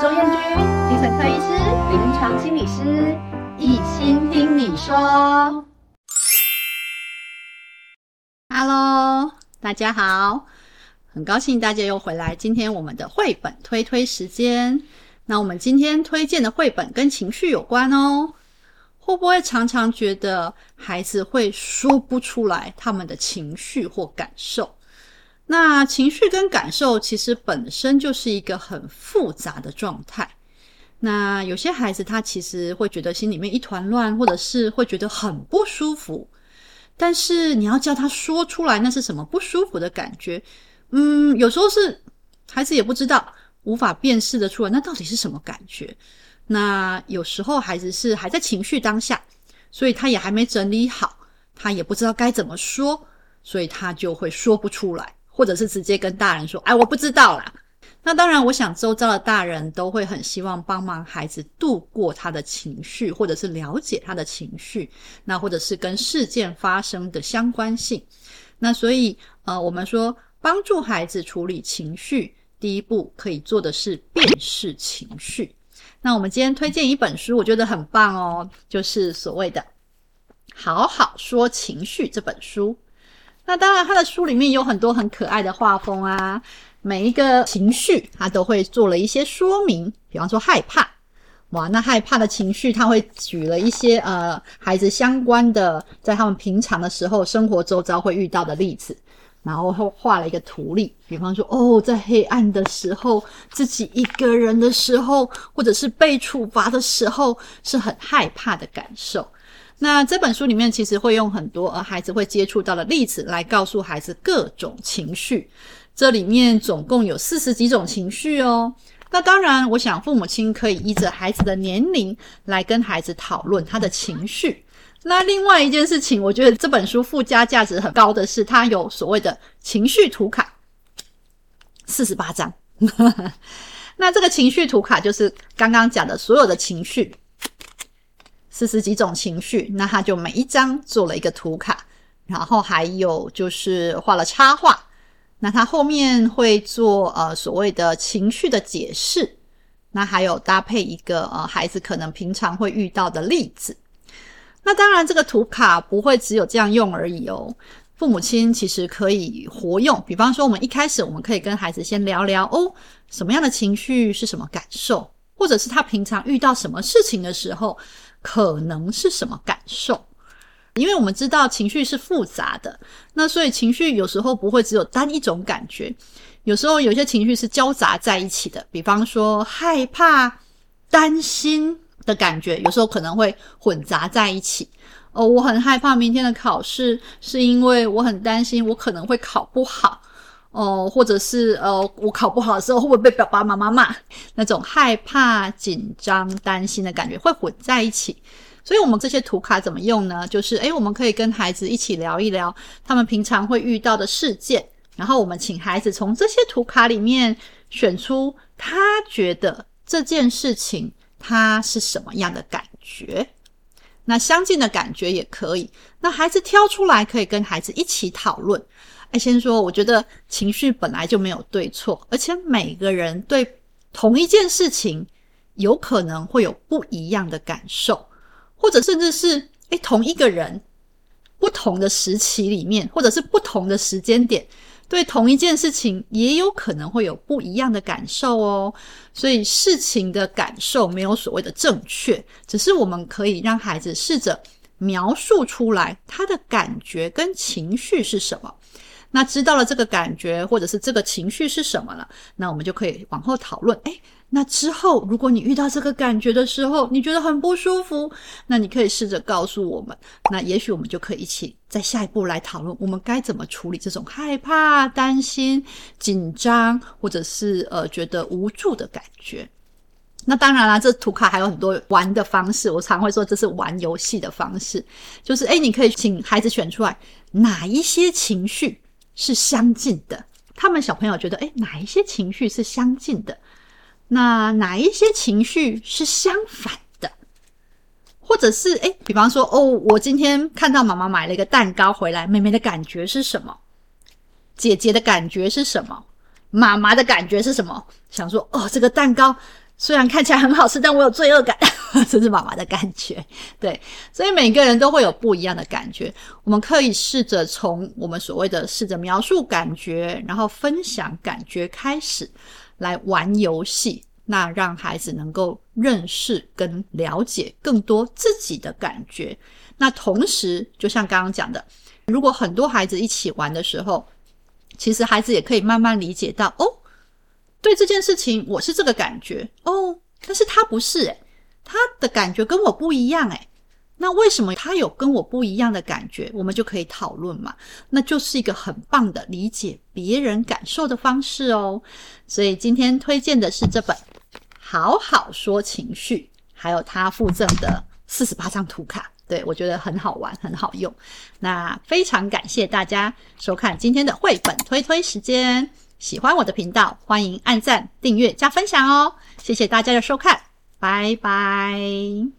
周燕君，精神科医师、临床心理师，一心听你说。Hello，大家好，很高兴大家又回来。今天我们的绘本推推时间，那我们今天推荐的绘本跟情绪有关哦。会不会常常觉得孩子会说不出来他们的情绪或感受？那情绪跟感受其实本身就是一个很复杂的状态。那有些孩子他其实会觉得心里面一团乱，或者是会觉得很不舒服。但是你要叫他说出来，那是什么不舒服的感觉？嗯，有时候是孩子也不知道，无法辨识的出来，那到底是什么感觉？那有时候孩子是还在情绪当下，所以他也还没整理好，他也不知道该怎么说，所以他就会说不出来。或者是直接跟大人说：“哎，我不知道啦。”那当然，我想周遭的大人都会很希望帮忙孩子度过他的情绪，或者是了解他的情绪，那或者是跟事件发生的相关性。那所以，呃，我们说帮助孩子处理情绪，第一步可以做的是辨识情绪。那我们今天推荐一本书，我觉得很棒哦，就是所谓的《好好说情绪》这本书。那当然，他的书里面有很多很可爱的画风啊，每一个情绪他都会做了一些说明。比方说害怕，哇，那害怕的情绪他会举了一些呃孩子相关的，在他们平常的时候生活周遭会遇到的例子，然后画了一个图例。比方说，哦，在黑暗的时候，自己一个人的时候，或者是被处罚的时候，是很害怕的感受。那这本书里面其实会用很多呃孩子会接触到的例子来告诉孩子各种情绪，这里面总共有四十几种情绪哦。那当然，我想父母亲可以依着孩子的年龄来跟孩子讨论他的情绪。那另外一件事情，我觉得这本书附加价值很高的是，它有所谓的情绪图卡，四十八张。那这个情绪图卡就是刚刚讲的所有的情绪。四十几种情绪，那他就每一张做了一个图卡，然后还有就是画了插画。那他后面会做呃所谓的情绪的解释，那还有搭配一个呃孩子可能平常会遇到的例子。那当然，这个图卡不会只有这样用而已哦。父母亲其实可以活用，比方说我们一开始我们可以跟孩子先聊聊哦，什么样的情绪是什么感受，或者是他平常遇到什么事情的时候。可能是什么感受？因为我们知道情绪是复杂的，那所以情绪有时候不会只有单一种感觉，有时候有些情绪是交杂在一起的。比方说害怕、担心的感觉，有时候可能会混杂在一起。哦，我很害怕明天的考试，是因为我很担心我可能会考不好。哦，或者是呃，我考不好的时候会不会被爸爸妈妈骂？那种害怕、紧张、担心的感觉会混在一起。所以，我们这些图卡怎么用呢？就是，诶，我们可以跟孩子一起聊一聊他们平常会遇到的事件，然后我们请孩子从这些图卡里面选出他觉得这件事情他是什么样的感觉。那相近的感觉也可以。那孩子挑出来，可以跟孩子一起讨论。哎，先说，我觉得情绪本来就没有对错，而且每个人对同一件事情有可能会有不一样的感受，或者甚至是诶同一个人不同的时期里面，或者是不同的时间点，对同一件事情也有可能会有不一样的感受哦。所以事情的感受没有所谓的正确，只是我们可以让孩子试着描述出来他的感觉跟情绪是什么。那知道了这个感觉或者是这个情绪是什么了，那我们就可以往后讨论。诶，那之后如果你遇到这个感觉的时候，你觉得很不舒服，那你可以试着告诉我们。那也许我们就可以一起在下一步来讨论，我们该怎么处理这种害怕、担心、紧张，或者是呃觉得无助的感觉。那当然啦，这图卡还有很多玩的方式，我常会说这是玩游戏的方式，就是诶，你可以请孩子选出来哪一些情绪。是相近的，他们小朋友觉得，诶，哪一些情绪是相近的？那哪一些情绪是相反的？或者是，诶，比方说，哦，我今天看到妈妈买了一个蛋糕回来，妹妹的感觉是什么？姐姐的感觉是什么？妈妈的感觉是什么？想说，哦，这个蛋糕虽然看起来很好吃，但我有罪恶感，这是妈妈的感觉。对，所以每个人都会有不一样的感觉。我们可以试着从我们所谓的试着描述感觉，然后分享感觉开始来玩游戏，那让孩子能够认识跟了解更多自己的感觉。那同时，就像刚刚讲的，如果很多孩子一起玩的时候，其实孩子也可以慢慢理解到哦。对这件事情，我是这个感觉哦，但是他不是诶，他的感觉跟我不一样诶，那为什么他有跟我不一样的感觉？我们就可以讨论嘛，那就是一个很棒的理解别人感受的方式哦。所以今天推荐的是这本《好好说情绪》，还有他附赠的四十八张图卡，对，我觉得很好玩，很好用。那非常感谢大家收看今天的绘本推推时间。喜欢我的频道，欢迎按赞、订阅、加分享哦！谢谢大家的收看，拜拜。